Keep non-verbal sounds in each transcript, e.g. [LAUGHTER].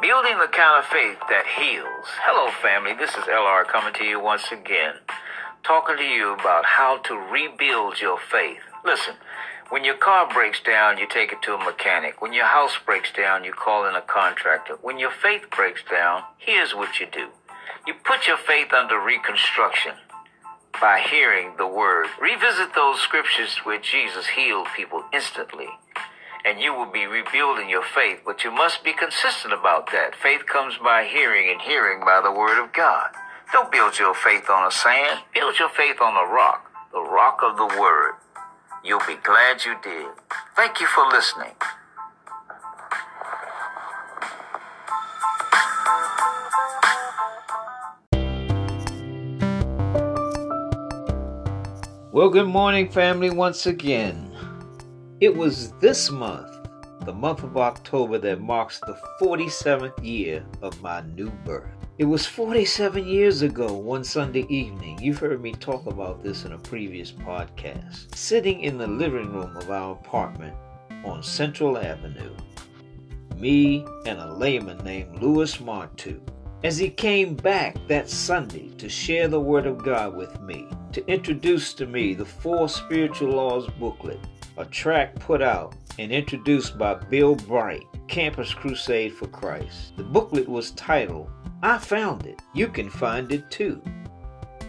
Building the kind of faith that heals. Hello, family. This is LR coming to you once again, talking to you about how to rebuild your faith. Listen, when your car breaks down, you take it to a mechanic. When your house breaks down, you call in a contractor. When your faith breaks down, here's what you do you put your faith under reconstruction by hearing the word. Revisit those scriptures where Jesus healed people instantly, and you will be rebuilding your faith. But you must be consistent about that. Faith comes by hearing, and hearing by the word of God. Don't build your faith on a sand, build your faith on a rock, the rock of the word. You'll be glad you did. Thank you for listening. Well, good morning, family, once again. It was this month, the month of October, that marks the 47th year of my new birth. It was 47 years ago, one Sunday evening. You've heard me talk about this in a previous podcast. Sitting in the living room of our apartment on Central Avenue, me and a layman named Louis Martu. As he came back that Sunday to share the Word of God with me, to introduce to me the Four Spiritual Laws booklet, a track put out and introduced by Bill Bright, Campus Crusade for Christ. The booklet was titled I found it. You can find it too.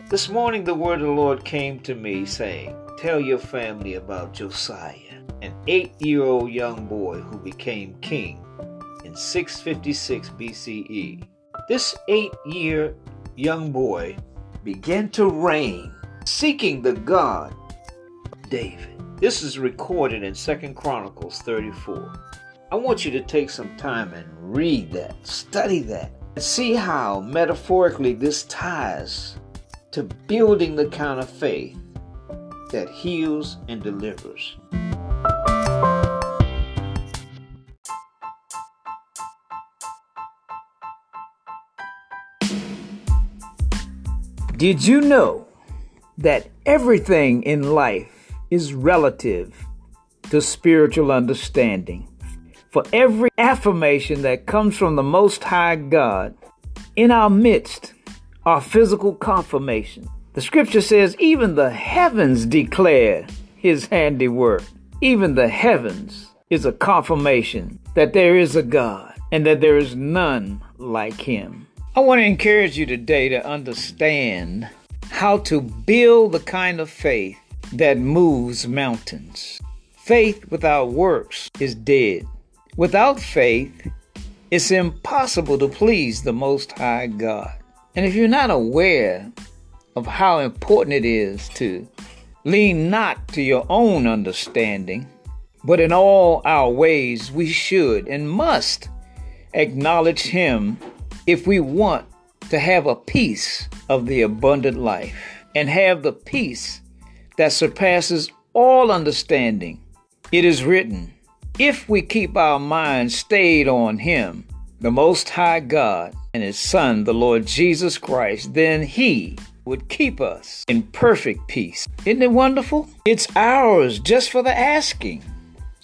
This morning, the word of the Lord came to me saying, Tell your family about Josiah, an eight year old young boy who became king in 656 BCE. This eight year young boy began to reign, seeking the God David. This is recorded in 2 Chronicles 34. I want you to take some time and read that, study that, and See how metaphorically this ties to building the kind of faith that heals and delivers. Did you know that everything in life is relative to spiritual understanding? for every affirmation that comes from the Most High God in our midst are physical confirmation. The scripture says, even the heavens declare his handiwork. Even the heavens is a confirmation that there is a God and that there is none like him. I want to encourage you today to understand how to build the kind of faith that moves mountains. Faith without works is dead. Without faith, it's impossible to please the Most High God. And if you're not aware of how important it is to lean not to your own understanding, but in all our ways we should and must acknowledge Him if we want to have a piece of the abundant life and have the peace that surpasses all understanding. It is written, if we keep our minds stayed on Him, the Most High God, and His Son, the Lord Jesus Christ, then He would keep us in perfect peace. Isn't it wonderful? It's ours just for the asking.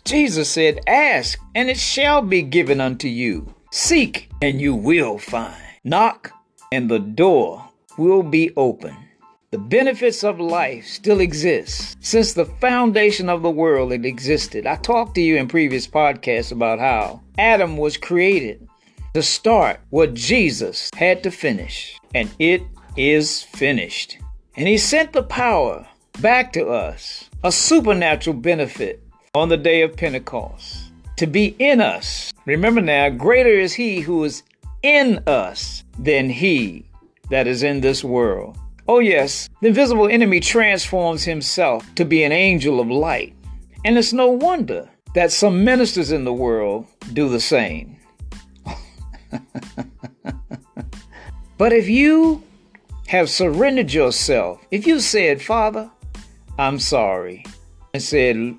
Jesus said, Ask, and it shall be given unto you. Seek, and you will find. Knock, and the door will be open. The benefits of life still exist. Since the foundation of the world it existed. I talked to you in previous podcasts about how Adam was created to start what Jesus had to finish. And it is finished. And he sent the power back to us, a supernatural benefit on the day of Pentecost, to be in us. Remember now, greater is he who is in us than he that is in this world. Oh, yes, the invisible enemy transforms himself to be an angel of light. And it's no wonder that some ministers in the world do the same. [LAUGHS] but if you have surrendered yourself, if you said, Father, I'm sorry, and said,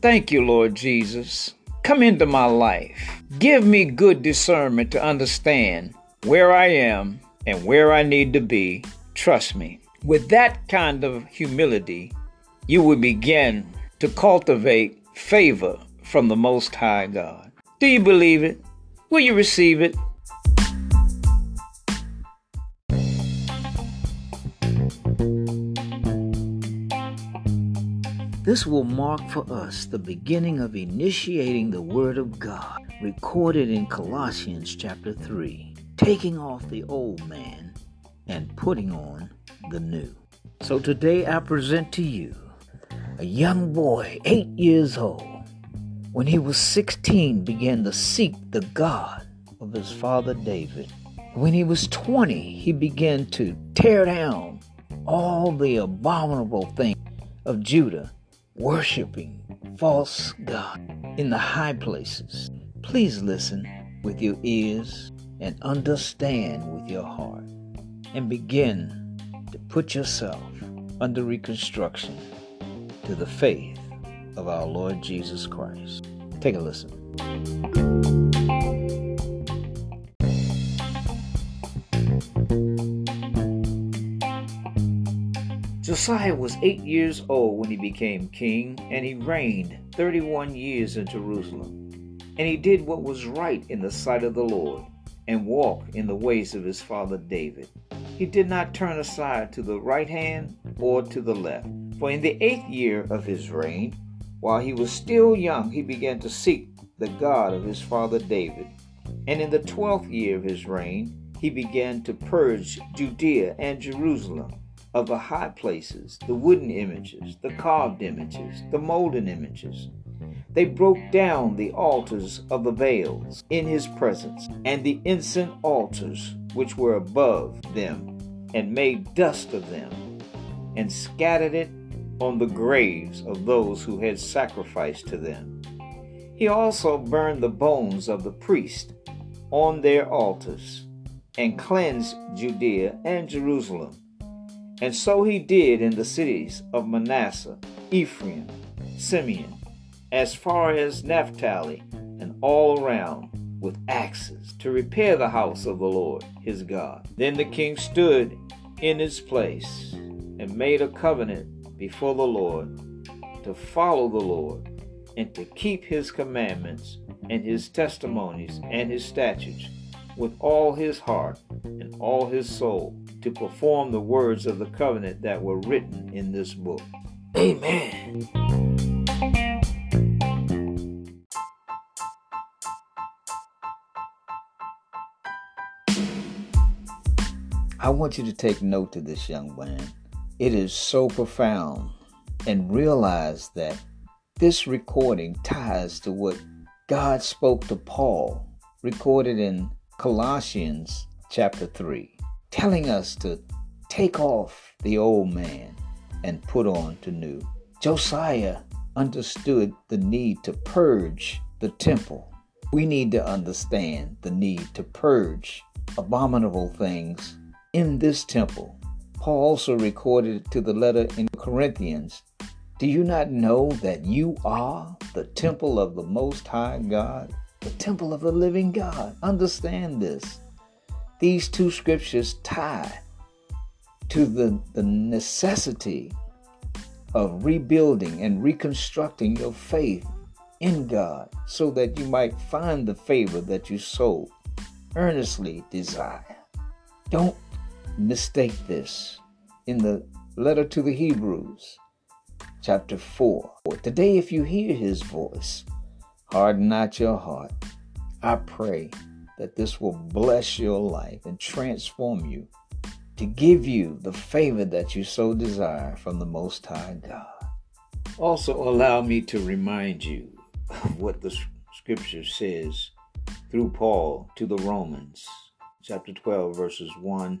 Thank you, Lord Jesus, come into my life, give me good discernment to understand where I am and where I need to be Trust me. With that kind of humility, you will begin to cultivate favor from the Most High God. Do you believe it? Will you receive it? This will mark for us the beginning of initiating the Word of God, recorded in Colossians chapter 3, taking off the old man and putting on the new. So today I present to you a young boy, eight years old, when he was 16, began to seek the God of his father David. When he was 20, he began to tear down all the abominable things of Judah, worshiping false God in the high places. Please listen with your ears and understand with your heart and begin to put yourself under reconstruction to the faith of our Lord Jesus Christ. Take a listen. Josiah was eight years old when he became king, and he reigned 31 years in Jerusalem. And he did what was right in the sight of the Lord, and walked in the ways of his father David. He did not turn aside to the right hand or to the left. For in the eighth year of his reign, while he was still young, he began to seek the God of his father David. And in the twelfth year of his reign, he began to purge Judea and Jerusalem of the high places, the wooden images, the carved images, the molten images. They broke down the altars of the Baals in his presence, and the incense altars which were above them, and made dust of them, and scattered it on the graves of those who had sacrificed to them. He also burned the bones of the priests on their altars and cleansed Judea and Jerusalem. And so he did in the cities of Manasseh, Ephraim, Simeon, as far as Naphtali, and all around with axes to repair the house of the Lord his God. Then the king stood in his place and made a covenant before the Lord, to follow the Lord, and to keep his commandments and his testimonies and his statutes with all his heart and all his soul, to perform the words of the covenant that were written in this book. Amen. I want you to take note of this young man. It is so profound and realize that this recording ties to what God spoke to Paul, recorded in Colossians chapter 3, telling us to take off the old man and put on to new. Josiah understood the need to purge the temple. We need to understand the need to purge abominable things in this temple Paul also recorded to the letter in Corinthians Do you not know that you are the temple of the Most High God? The temple of the living God. Understand this. These two scriptures tie to the, the necessity of rebuilding and reconstructing your faith in God so that you might find the favor that you so earnestly desire. Don't mistake this in the letter to the Hebrews, chapter 4. Today, if you hear his voice, harden not your heart. I pray that this will bless your life and transform you to give you the favor that you so desire from the Most High God. Also, allow me to remind you of what the scripture says through Paul to the Romans, chapter 12, verses 1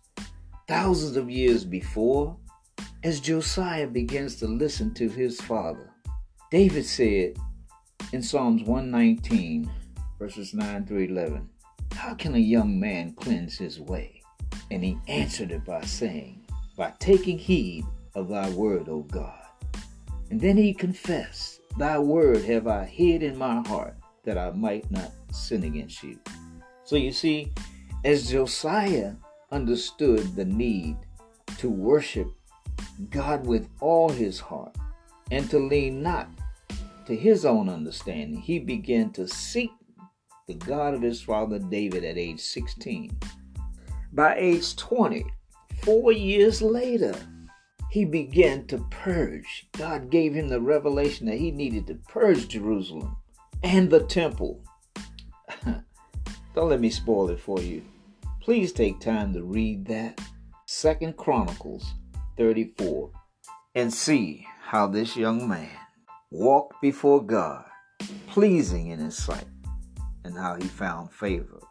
Thousands of years before, as Josiah begins to listen to his father. David said in Psalms 119, verses 9 through 11, How can a young man cleanse his way? And he answered it by saying, By taking heed of thy word, O God. And then he confessed Thy word have I hid in my heart that I might not sin against you. So you see, as Josiah understood the need to worship God with all his heart and to lean not to his own understanding, he began to seek the God of his father David at age 16. By age 20, four years later, he began to purge. God gave him the revelation that he needed to purge Jerusalem and the temple. [LAUGHS] Don't let me spoil it for you. Please take time to read that. Second Chronicles 34 and see how this young man walked before God, pleasing in his sight, and how he found favor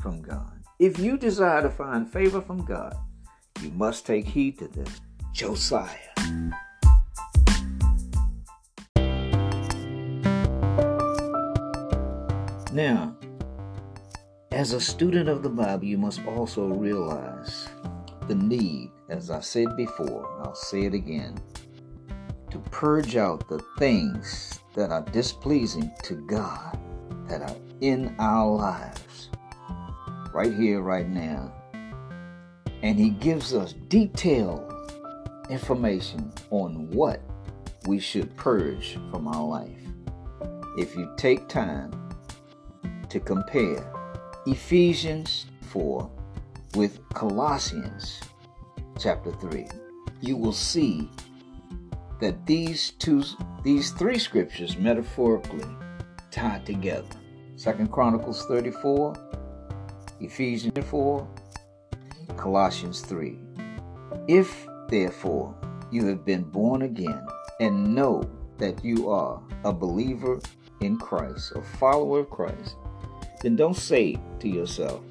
from God. If you desire to find favor from God, you must take heed to this. Josiah. Now, as a student of the Bible, you must also realize the need, as I said before, I'll say it again, to purge out the things that are displeasing to God, that are in our lives, right here, right now. And He gives us detailed information on what we should purge from our life. If you take time to compare Ephesians 4 with Colossians chapter 3, you will see that these two these three scriptures metaphorically tie together. Second Chronicles 34, Ephesians 4, Colossians 3. If therefore you have been born again and know that you are a believer in Christ, a follower of Christ, then don't say to yourself,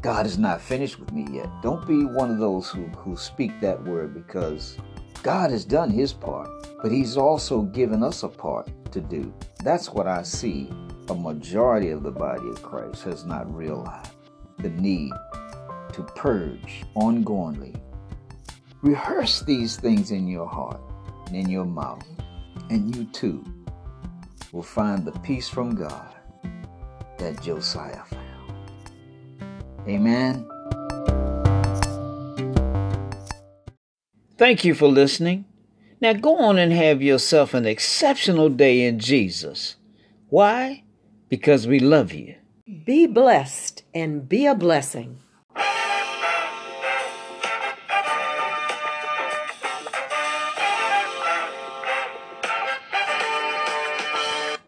God is not finished with me yet. Don't be one of those who, who speak that word because God has done his part, but he's also given us a part to do. That's what I see a majority of the body of Christ has not realized the need to purge ongoingly. Rehearse these things in your heart and in your mouth, and you too will find the peace from God that Josiah found. Amen. Thank you for listening. Now go on and have yourself an exceptional day in Jesus. Why? Because we love you. Be blessed and be a blessing.